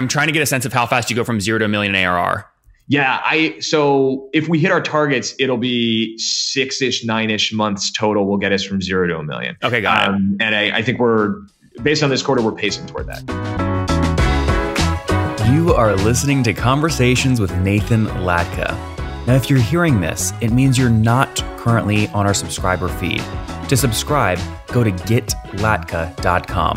I'm trying to get a sense of how fast you go from zero to a million ARR. Yeah, I so if we hit our targets, it'll be six ish, nine ish months total. Will get us from zero to a million. Okay, got um, it. And I, I think we're based on this quarter, we're pacing toward that. You are listening to Conversations with Nathan Latka. Now, if you're hearing this, it means you're not currently on our subscriber feed. To subscribe, go to getlatka.com.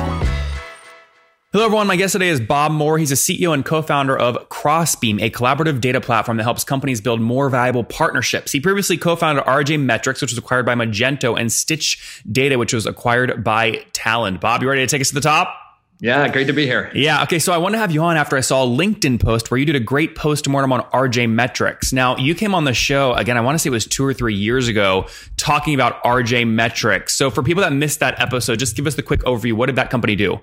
Hello, everyone. My guest today is Bob Moore. He's a CEO and co founder of Crossbeam, a collaborative data platform that helps companies build more valuable partnerships. He previously co founded RJ Metrics, which was acquired by Magento, and Stitch Data, which was acquired by Talend. Bob, you ready to take us to the top? Yeah, great to be here. Yeah. Okay. So I want to have you on after I saw a LinkedIn post where you did a great post mortem on RJ Metrics. Now, you came on the show again, I want to say it was two or three years ago, talking about RJ Metrics. So for people that missed that episode, just give us the quick overview. What did that company do?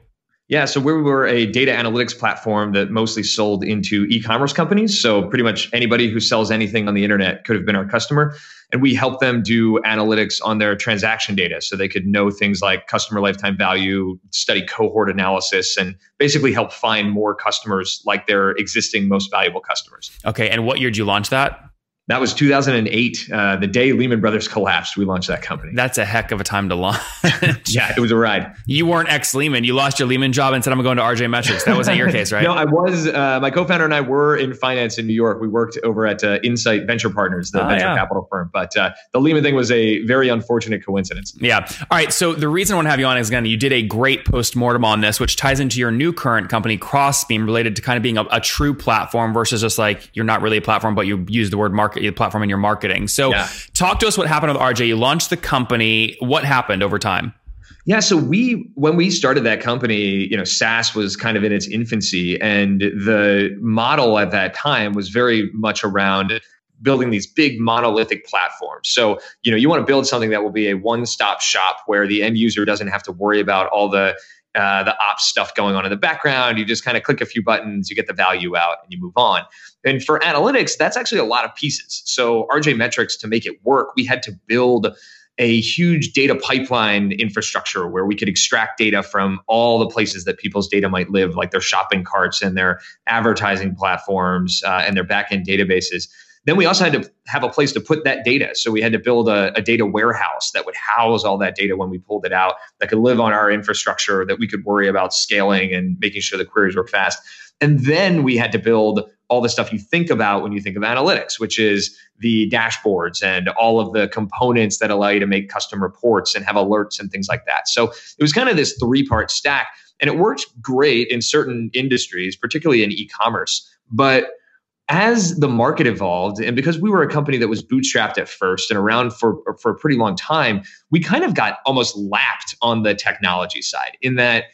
Yeah, so we were a data analytics platform that mostly sold into e-commerce companies. So pretty much anybody who sells anything on the internet could have been our customer. And we help them do analytics on their transaction data so they could know things like customer lifetime value, study cohort analysis, and basically help find more customers like their existing most valuable customers. Okay. And what year did you launch that? That was 2008, uh, the day Lehman Brothers collapsed. We launched that company. That's a heck of a time to launch. yeah, it was a ride. You weren't ex Lehman. You lost your Lehman job and said, "I'm going to RJ Metrics." That wasn't your case, right? no, I was. Uh, my co-founder and I were in finance in New York. We worked over at uh, Insight Venture Partners, the oh, venture yeah. capital firm. But uh, the Lehman thing was a very unfortunate coincidence. Yeah. All right. So the reason I want to have you on is again, you did a great post mortem on this, which ties into your new current company, Crossbeam, related to kind of being a, a true platform versus just like you're not really a platform, but you use the word market platform in your marketing. So, yeah. talk to us what happened with RJ. You launched the company. What happened over time? Yeah, so we when we started that company, you know, SaaS was kind of in its infancy, and the model at that time was very much around building these big monolithic platforms. So, you know, you want to build something that will be a one-stop shop where the end user doesn't have to worry about all the uh, the ops stuff going on in the background. You just kind of click a few buttons, you get the value out, and you move on. And for analytics, that's actually a lot of pieces. So RJ Metrics, to make it work, we had to build a huge data pipeline infrastructure where we could extract data from all the places that people's data might live, like their shopping carts and their advertising platforms uh, and their backend databases. Then we also had to have a place to put that data. So we had to build a, a, data warehouse that would house all that data when we pulled it out, that could live on our infrastructure, that we could worry about scaling and making sure the queries were fast. And then we had to build all the stuff you think about when you think of analytics, which is the dashboards and all of the components that allow you to make custom reports and have alerts and things like that. So it was kind of this three part stack. And it worked great in certain industries, particularly in e commerce. But as the market evolved, and because we were a company that was bootstrapped at first and around for, for a pretty long time, we kind of got almost lapped on the technology side in that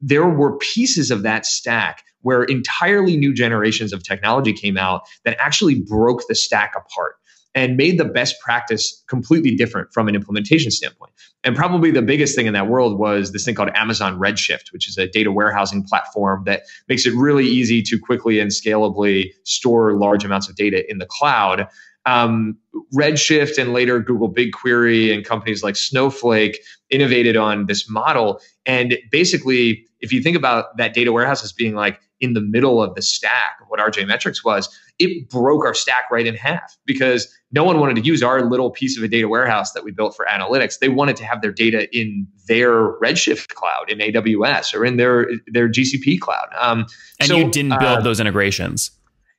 there were pieces of that stack where entirely new generations of technology came out that actually broke the stack apart and made the best practice completely different from an implementation standpoint. And probably the biggest thing in that world was this thing called Amazon Redshift, which is a data warehousing platform that makes it really easy to quickly and scalably store large amounts of data in the cloud. Um, Redshift and later Google BigQuery and companies like Snowflake innovated on this model. And basically, if you think about that data warehouse as being like in the middle of the stack what RJ Metrics was, it broke our stack right in half because no one wanted to use our little piece of a data warehouse that we built for analytics. They wanted to have their data in their Redshift cloud, in AWS, or in their their GCP cloud. Um, and so, you didn't build uh, those integrations.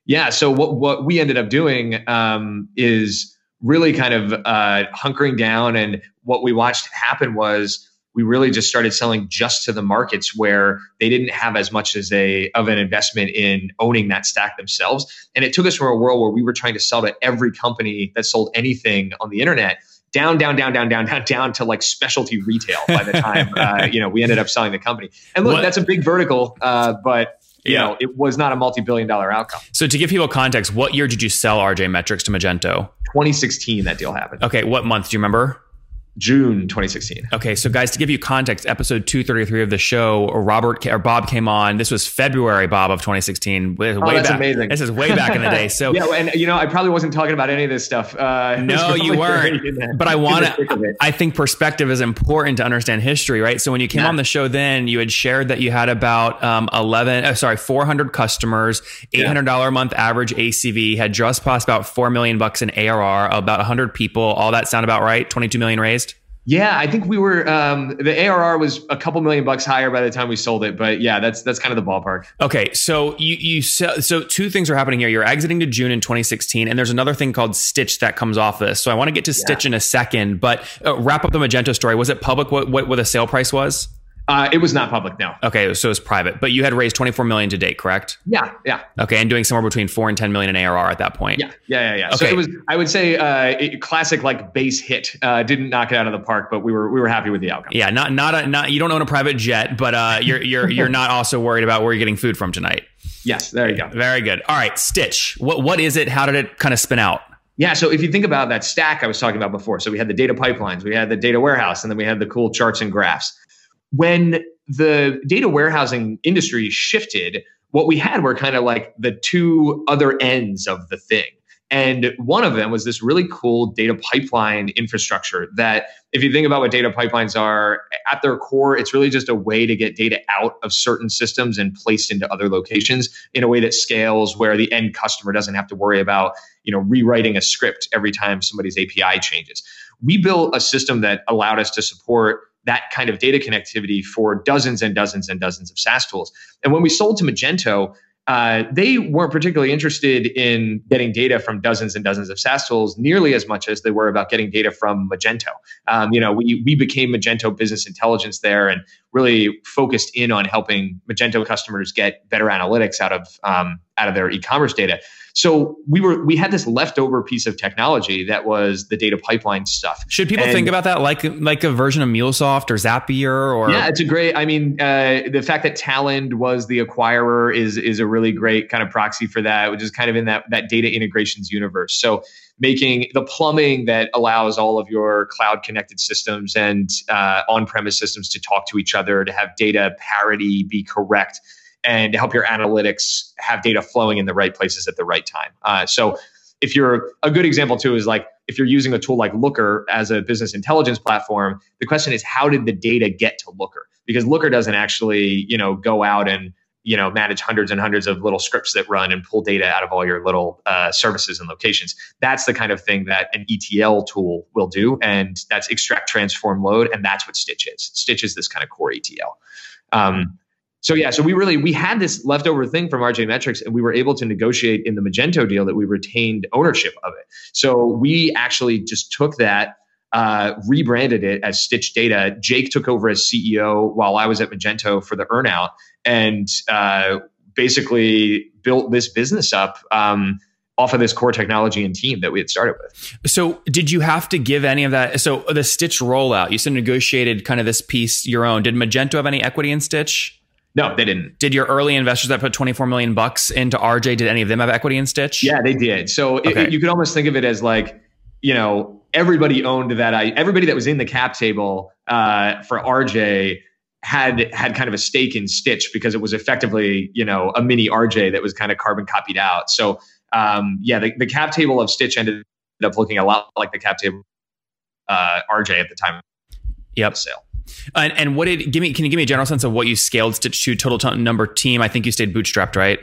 Yeah. So what what we ended up doing um, is really kind of uh, hunkering down, and what we watched happen was we really just started selling just to the markets where they didn't have as much as a of an investment in owning that stack themselves. And it took us from a world where we were trying to sell to every company that sold anything on the internet down, down, down, down, down, down, down to like specialty retail by the time uh, you know we ended up selling the company. And look, what? that's a big vertical, uh, but you yeah. know it was not a multi-billion dollar outcome. So to give people context, what year did you sell RJ Metrics to Magento? 2016 that deal happened. Okay, what month do you remember? June 2016. Okay, so guys, to give you context, episode 233 of the show, Robert or Bob came on. This was February, Bob of 2016. Way, oh, that's back. amazing. This is way back in the day. So yeah, and you know, I probably wasn't talking about any of this stuff. Uh, no, you weren't. But I want to. I think perspective is important to understand history, right? So when you came yeah. on the show, then you had shared that you had about um, 11, uh, sorry, 400 customers, $800 yeah. a month average ACV, had just passed about four million bucks in ARR, about 100 people. All that sound about right? 22 million raised. Yeah, I think we were um, the ARR was a couple million bucks higher by the time we sold it, but yeah, that's that's kind of the ballpark. Okay, so you you sell, so two things are happening here. You're exiting to June in 2016, and there's another thing called Stitch that comes off this. So I want to get to Stitch yeah. in a second, but uh, wrap up the Magento story. Was it public what what, what the sale price was? Uh, it was not public, no. Okay, so it was private, but you had raised 24 million to date, correct? Yeah, yeah. Okay, and doing somewhere between four and 10 million in ARR at that point. Yeah, yeah, yeah, yeah. Okay. So it was, I would say, uh, it, classic like base hit. Uh, didn't knock it out of the park, but we were we were happy with the outcome. Yeah, not not a, not you don't own a private jet, but uh, you're you're you're not also worried about where you're getting food from tonight. Yes, there you go. Very good. All right, Stitch. What what is it? How did it kind of spin out? Yeah, so if you think about that stack I was talking about before, so we had the data pipelines, we had the data warehouse, and then we had the cool charts and graphs. When the data warehousing industry shifted, what we had were kind of like the two other ends of the thing. And one of them was this really cool data pipeline infrastructure that, if you think about what data pipelines are, at their core, it's really just a way to get data out of certain systems and placed into other locations in a way that scales where the end customer doesn't have to worry about, you know, rewriting a script every time somebody's API changes. We built a system that allowed us to support that kind of data connectivity for dozens and dozens and dozens of SaaS tools. And when we sold to Magento, uh, they weren't particularly interested in getting data from dozens and dozens of SaaS tools nearly as much as they were about getting data from Magento. Um, you know, we we became Magento Business Intelligence there and really focused in on helping Magento customers get better analytics out of um, out of their e-commerce data. So we were we had this leftover piece of technology that was the data pipeline stuff. Should people and think about that like like a version of MuleSoft or Zapier or Yeah, it's a great I mean uh, the fact that Talend was the acquirer is is a really great kind of proxy for that, which is kind of in that that data integrations universe. So making the plumbing that allows all of your cloud connected systems and uh, on-premise systems to talk to each other to have data parity be correct and to help your analytics have data flowing in the right places at the right time. Uh, so if you're a good example too is like if you're using a tool like Looker as a business intelligence platform, the question is how did the data get to Looker? Because Looker doesn't actually, you know, go out and you know manage hundreds and hundreds of little scripts that run and pull data out of all your little uh, services and locations. That's the kind of thing that an etl tool will do and that's extract transform load and that's what stitch is. Stitch is this kind of core etl um, so yeah, so we really we had this leftover thing from RJ Metrics, and we were able to negotiate in the Magento deal that we retained ownership of it. So we actually just took that, uh, rebranded it as Stitch Data. Jake took over as CEO while I was at Magento for the earnout, and uh, basically built this business up. Um, off of this core technology and team that we had started with. So, did you have to give any of that? So, the Stitch rollout, you said negotiated kind of this piece your own. Did Magento have any equity in Stitch? No, they didn't. Did your early investors that put 24 million bucks into RJ, did any of them have equity in Stitch? Yeah, they did. So okay. it, it, you could almost think of it as like, you know, everybody owned that. I, everybody that was in the cap table uh, for RJ had had kind of a stake in Stitch because it was effectively, you know, a mini RJ that was kind of carbon copied out. So um, yeah, the, the cap table of Stitch ended up looking a lot like the cap table uh, RJ at the time. Yep. sale. And, and what did give me? Can you give me a general sense of what you scaled Stitch to total t- number team? I think you stayed bootstrapped, right?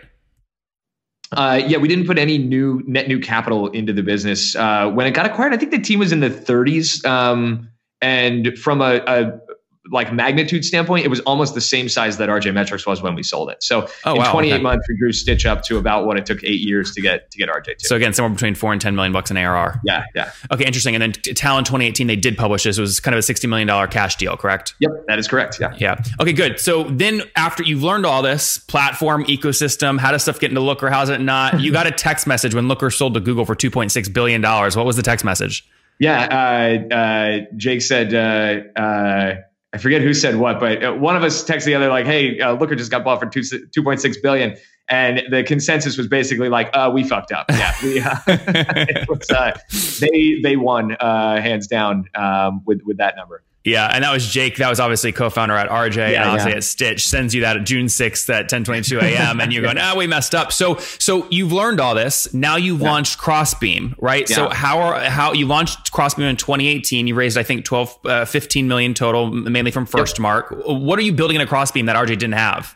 Uh, yeah, we didn't put any new net new capital into the business. Uh, when it got acquired, I think the team was in the 30s. Um, and from a, a like magnitude standpoint, it was almost the same size that RJ Metrics was when we sold it. So oh, in wow, 28 okay. months, we grew Stitch up to about what it took eight years to get to get RJ to. So again, somewhere between four and 10 million bucks in ARR. Yeah, yeah. Okay, interesting. And then Talend 2018, they did publish this. It was kind of a 60 million dollar cash deal, correct? Yep, that is correct. Yeah. Yeah. Okay, good. So then after you've learned all this platform ecosystem, how does stuff get into Looker? How's it not? you got a text message when Looker sold to Google for 2.6 billion dollars. What was the text message? Yeah, uh, uh, Jake said. Uh, uh I forget who said what, but uh, one of us texted the other like, "Hey, uh, Looker just got bought for two two point six billion, and the consensus was basically like, "Uh, we fucked up. Yeah, we, uh, was, uh, they they won uh, hands down um, with with that number." Yeah, and that was Jake. That was obviously co-founder at RJ, yeah, and obviously yeah. at Stitch. Sends you that at June sixth at ten twenty two a.m. and you're going, "Ah, oh, we messed up." So, so you've learned all this. Now you've yeah. launched Crossbeam, right? So how are how you launched Crossbeam in 2018? You raised, I think, 12, uh, 15 million total, mainly from First yep. Mark. What are you building in a Crossbeam that RJ didn't have?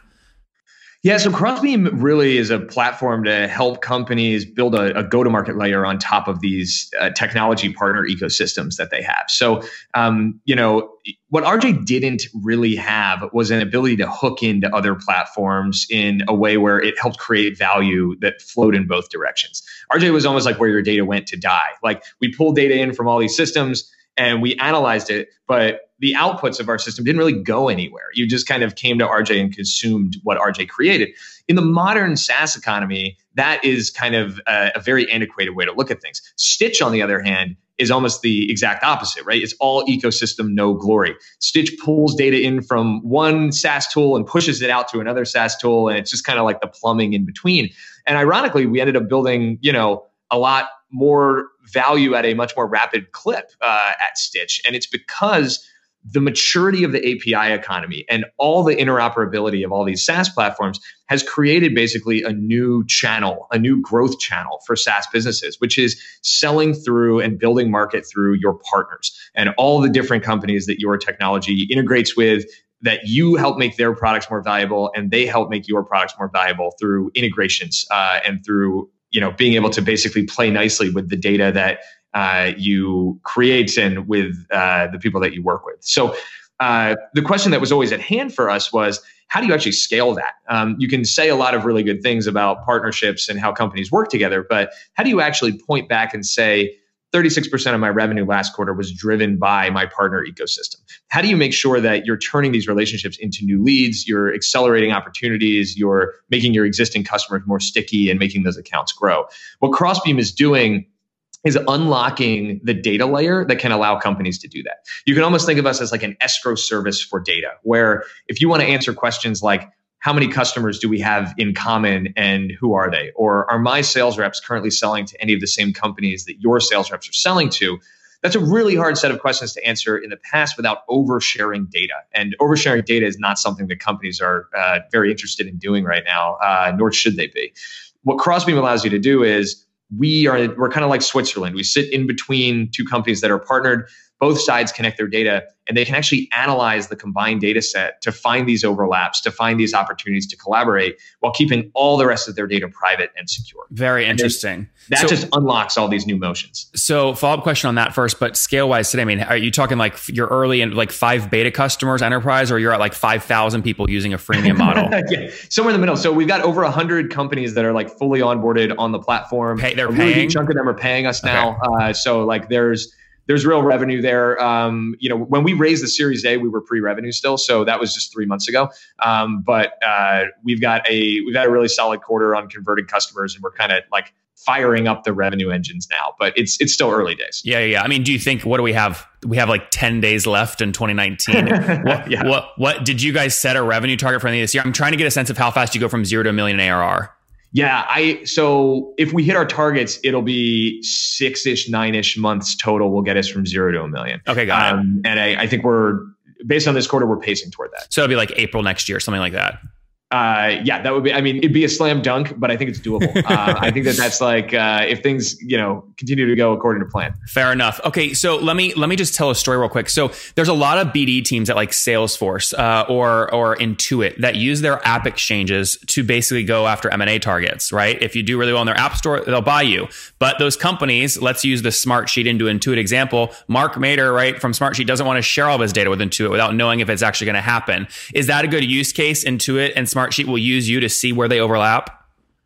Yeah, so Crossbeam really is a platform to help companies build a, a go-to-market layer on top of these uh, technology partner ecosystems that they have. So, um, you know, what RJ didn't really have was an ability to hook into other platforms in a way where it helped create value that flowed in both directions. RJ was almost like where your data went to die. Like we pulled data in from all these systems and we analyzed it, but the outputs of our system didn't really go anywhere. You just kind of came to RJ and consumed what RJ created. In the modern SaaS economy, that is kind of a, a, very antiquated way to look at things. Stitch, on the other hand, is almost the exact opposite, right? It's all ecosystem, no glory. Stitch pulls data in from one SaaS tool and pushes it out to another SaaS tool, and it's just kind of like the plumbing in between. And ironically, we ended up building, you know, a lot more value at a much more rapid clip uh, at Stitch. And it's because the maturity of the API economy and all the interoperability of all these SaaS platforms has created basically a new channel, a new growth channel for SaaS businesses, which is selling through and building market through your partners and all the different companies that your technology integrates with that you help make their products more valuable and they help make your products more valuable through integrations uh, and through you know being able to basically play nicely with the data that uh, you create and with uh, the people that you work with. So uh, the question that was always at hand for us was how do you actually scale that? Um, you can say a lot of really good things about partnerships and how companies work together, but how do you actually point back and say 36% of my revenue last quarter was driven by my partner ecosystem. How do you make sure that you're turning these relationships into new leads, you're accelerating opportunities, you're making your existing customers more sticky and making those accounts grow? What Crossbeam is doing is unlocking the data layer that can allow companies to do that. You can almost think of us as like an escrow service for data, where if you want to answer questions like, how many customers do we have in common and who are they? Or are my sales reps currently selling to any of the same companies that your sales reps are selling to? That's a really hard set of questions to answer in the past without oversharing data. And oversharing data is not something that companies are uh, very interested in doing right now, uh, nor should they be. What Crossbeam allows you to do is we are we're kind of like Switzerland. We sit in between two companies that are partnered both sides connect their data and they can actually analyze the combined data set to find these overlaps, to find these opportunities to collaborate while keeping all the rest of their data private and secure. Very interesting. That so, just unlocks all these new motions. So, follow up question on that first, but scale wise today, I mean, are you talking like you're early in like five beta customers enterprise, or you're at like 5,000 people using a freemium model? yeah, somewhere in the middle. So, we've got over 100 companies that are like fully onboarded on the platform. Pay, they're a paying. Really chunk of them are paying us now. Okay. Uh, so, like, there's there's real revenue there. Um, you know, when we raised the Series A, we were pre-revenue still, so that was just three months ago. Um, but uh, we've got a we've had a really solid quarter on converting customers, and we're kind of like firing up the revenue engines now. But it's it's still early days. Yeah, yeah. I mean, do you think what do we have? We have like ten days left in 2019. what, yeah. what what did you guys set a revenue target for any this year? I'm trying to get a sense of how fast you go from zero to a million ARR. Yeah, I so if we hit our targets, it'll be six ish, nine ish months total. Will get us from zero to a million. Okay, got um, it. And I, I think we're based on this quarter, we're pacing toward that. So it'll be like April next year, something like that. Uh, yeah, that would be. I mean, it'd be a slam dunk, but I think it's doable. Uh, I think that that's like uh, if things you know continue to go according to plan. Fair enough. Okay, so let me let me just tell a story real quick. So there's a lot of BD teams at like Salesforce uh, or or Intuit that use their app exchanges to basically go after M and A targets. Right? If you do really well in their app store, they'll buy you. But those companies, let's use the Smartsheet into Intuit example. Mark Mader, right from Smartsheet, doesn't want to share all of his data with Intuit without knowing if it's actually going to happen. Is that a good use case? Intuit and Smart Smartsheet will use you to see where they overlap?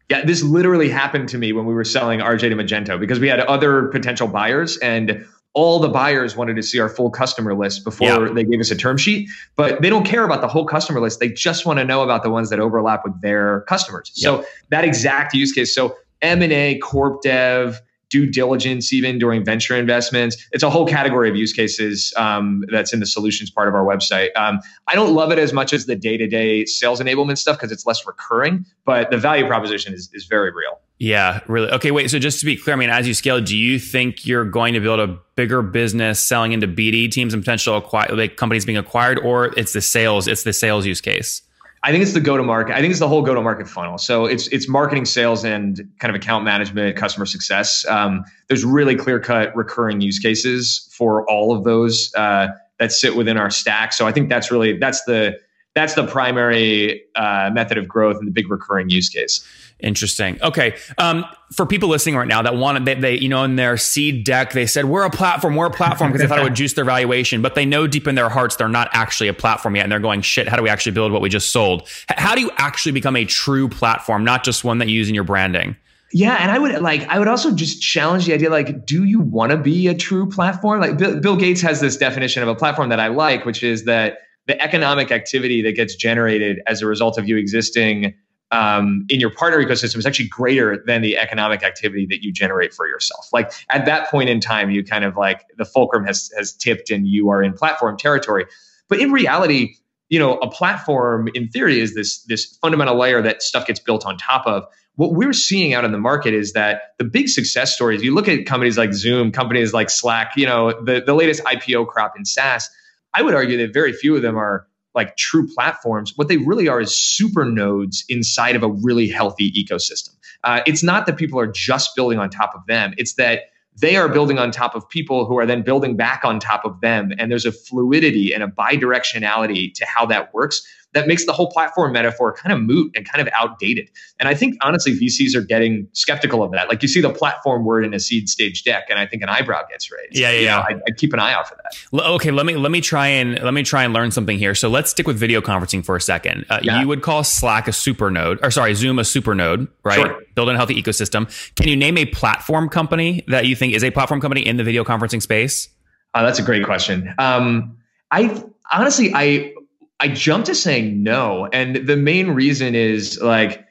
Yeah, this literally happened to me when we were selling RJ to Magento because we had other potential buyers and all the buyers wanted to see our full customer list before yeah. they gave us a term sheet, but they don't care about the whole customer list. They just want to know about the ones that overlap with their customers. So that exact use case. So M&A, corp dev, due diligence even during venture investments. It's a whole category of use cases um, that's in the solutions part of our website. Um, I don't love it as much as the day to day sales enablement stuff because it's less recurring, but the value proposition is, is very real. Yeah, really. Okay, wait. So just to be clear, I mean, as you scale, do you think you're going to build a bigger business selling into BD teams and potential like companies being acquired, or it's the sales? It's the sales use case. I think it's the go to market. I think it's the whole go to market funnel. So it's it's marketing, sales, and kind of account management, customer success. Um, there's really clear cut recurring use cases for all of those uh, that sit within our stack. So I think that's really that's the that's the primary uh, method of growth and the big recurring use case. Interesting. Okay. Um, for people listening right now that wanted, they, they, you know, in their seed deck, they said, we're a platform, we're a platform because they thought it would juice their valuation, but they know deep in their hearts they're not actually a platform yet. And they're going, shit, how do we actually build what we just sold? H- how do you actually become a true platform, not just one that you use in your branding? Yeah, and I would like I would also just challenge the idea like do you want to be a true platform? Like Bill, Bill Gates has this definition of a platform that I like, which is that the economic activity that gets generated as a result of you existing um, in your partner ecosystem is actually greater than the economic activity that you generate for yourself. Like at that point in time, you kind of like the fulcrum has has tipped and you are in platform territory. But in reality, you know, a platform in theory is this this fundamental layer that stuff gets built on top of. What we're seeing out in the market is that the big success stories, you look at companies like Zoom, companies like Slack, you know, the, the latest IPO crop in SaaS, I would argue that very few of them are like true platforms. What they really are is super nodes inside of a really healthy ecosystem. Uh, it's not that people are just building on top of them, it's that they are building on top of people who are then building back on top of them. And there's a fluidity and a bidirectionality to how that works that makes the whole platform metaphor kind of moot and kind of outdated. And I think honestly, VCs are getting skeptical of that. Like you see the platform word in a seed stage deck, and I think an eyebrow gets raised. Yeah, yeah. I'd, I'd, keep an eye out for that. Okay, let me let me try and let me try and learn something here. So let's stick with video conferencing for a second. Uh, yeah. You would call Slack a super node, or sorry, Zoom a super node, right? Sure. Building a healthy ecosystem. Can you name a platform company that you think is a platform company in the video conferencing space? Uh, that's a great question. Um, I honestly, I I jumped to saying no. And the main reason is like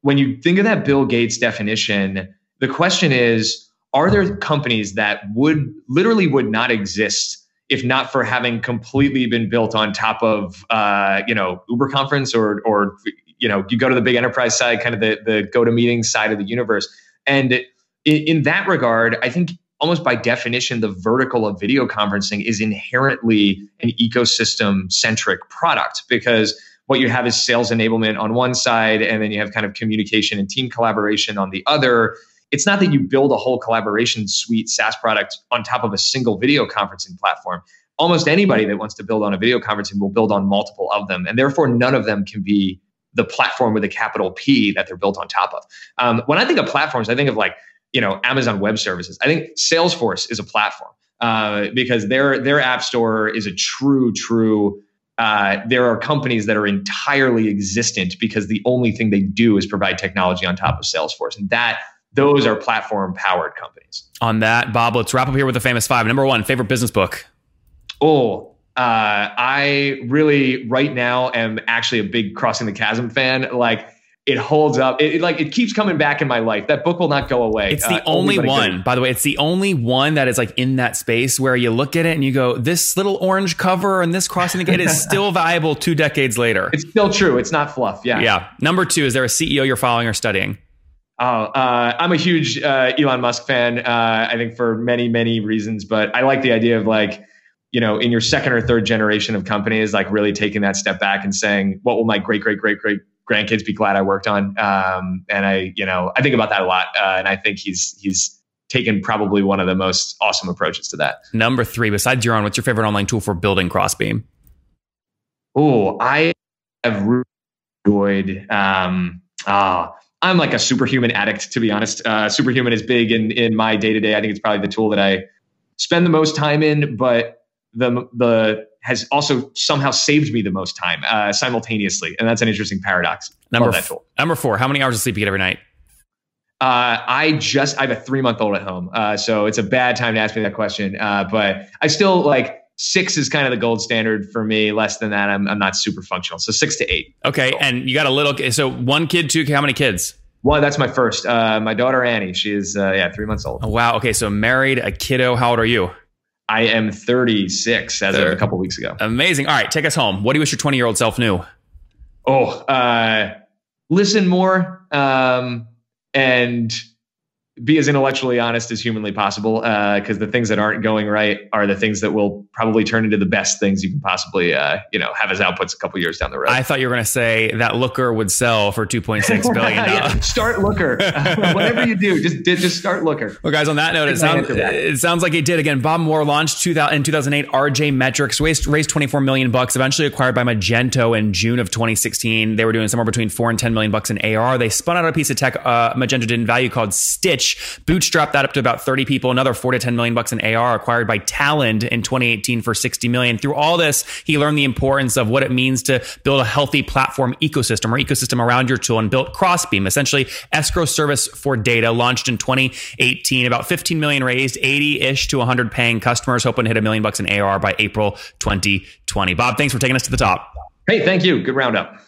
when you think of that Bill Gates definition, the question is are there companies that would literally would not exist if not for having completely been built on top of uh, you know Uber conference or or you know you go to the big enterprise side, kind of the the go to meeting side of the universe. And in, in that regard, I think almost by definition, the vertical of video conferencing is inherently an ecosystem centric product because what you have is sales enablement on one side, and then you have kind of communication and team collaboration on the other. It's not that you build a whole collaboration suite SaaS product on top of a single video conferencing platform. Almost anybody that wants to build on a video conferencing will build on multiple of them, and therefore none of them can be the platform with a capital P that they're built on top of. Um, when I think of platforms, I think of like you know Amazon Web Services. I think Salesforce is a platform uh, because their their app store is a true true. Uh, there are companies that are entirely existent because the only thing they do is provide technology on top of Salesforce, and that those are platform powered companies. On that, Bob, let's wrap up here with the famous five. Number one, favorite business book. Oh, uh, I really right now am actually a big Crossing the Chasm fan. Like it holds up. It, it, like it keeps coming back in my life. That book will not go away. It's the uh, only one, by the way. It's the only one that is like in that space where you look at it and you go, "This little orange cover and this crossing the gate is still valuable two decades later." It's still true. It's not fluff. Yeah. Yeah. Number two, is there a CEO you're following or studying? Oh, uh, I'm a huge uh, Elon Musk fan. Uh, I think for many, many reasons, but I like the idea of like you know, in your second or third generation of companies, like really taking that step back and saying, what will my great, great, great, great grandkids be glad I worked on. Um, and I, you know, I think about that a lot. Uh, and I think he's he's taken probably one of the most awesome approaches to that. Number three, besides your own, what's your favorite online tool for building Crossbeam? Oh, I have really enjoyed. Um, uh, I'm like a superhuman addict, to be honest. Uh, superhuman is big in in my day to day. I think it's probably the tool that I spend the most time in, but the the has also somehow saved me the most time uh, simultaneously, and that's an interesting paradox. Number f- number four. How many hours of sleep you get every night? Uh, I just I have a three month old at home, uh, so it's a bad time to ask me that question. Uh, but I still like six is kind of the gold standard for me. Less than that, I'm, I'm not super functional. So six to eight. Okay, and you got a little. So one kid, two. How many kids? Well, that's my first. Uh, my daughter Annie. She is uh, yeah three months old. Oh, wow. Okay, so married, a kiddo. How old are you? I am 36 as of a couple weeks ago. Amazing. All right, take us home. What do you wish your 20 year old self knew? Oh, uh, listen more um, and be as intellectually honest as humanly possible because uh, the things that aren't going right are the things that will probably turn into the best things you can possibly uh, you know have as outputs a couple years down the road. I thought you were going to say that Looker would sell for 2.6 billion. yeah, start Looker. Whatever you do, just just start Looker. Well, guys, on that note, it sounds it sounds like it did again. Bob Moore launched 2000, in 2008. RJ Metrics raised, raised 24 million bucks. Eventually acquired by Magento in June of 2016. They were doing somewhere between four and 10 million bucks in AR. They spun out a piece of tech uh, Magento didn't value called Stitch. Bootstrap that up to about 30 people, another 4 to 10 million bucks in AR acquired by Talend in 2018 for 60 million. Through all this, he learned the importance of what it means to build a healthy platform ecosystem or ecosystem around your tool and built Crossbeam, essentially escrow service for data launched in 2018, about 15 million raised, 80 ish to 100 paying customers, hoping to hit a million bucks in AR by April 2020. Bob, thanks for taking us to the top. Hey, thank you. Good roundup.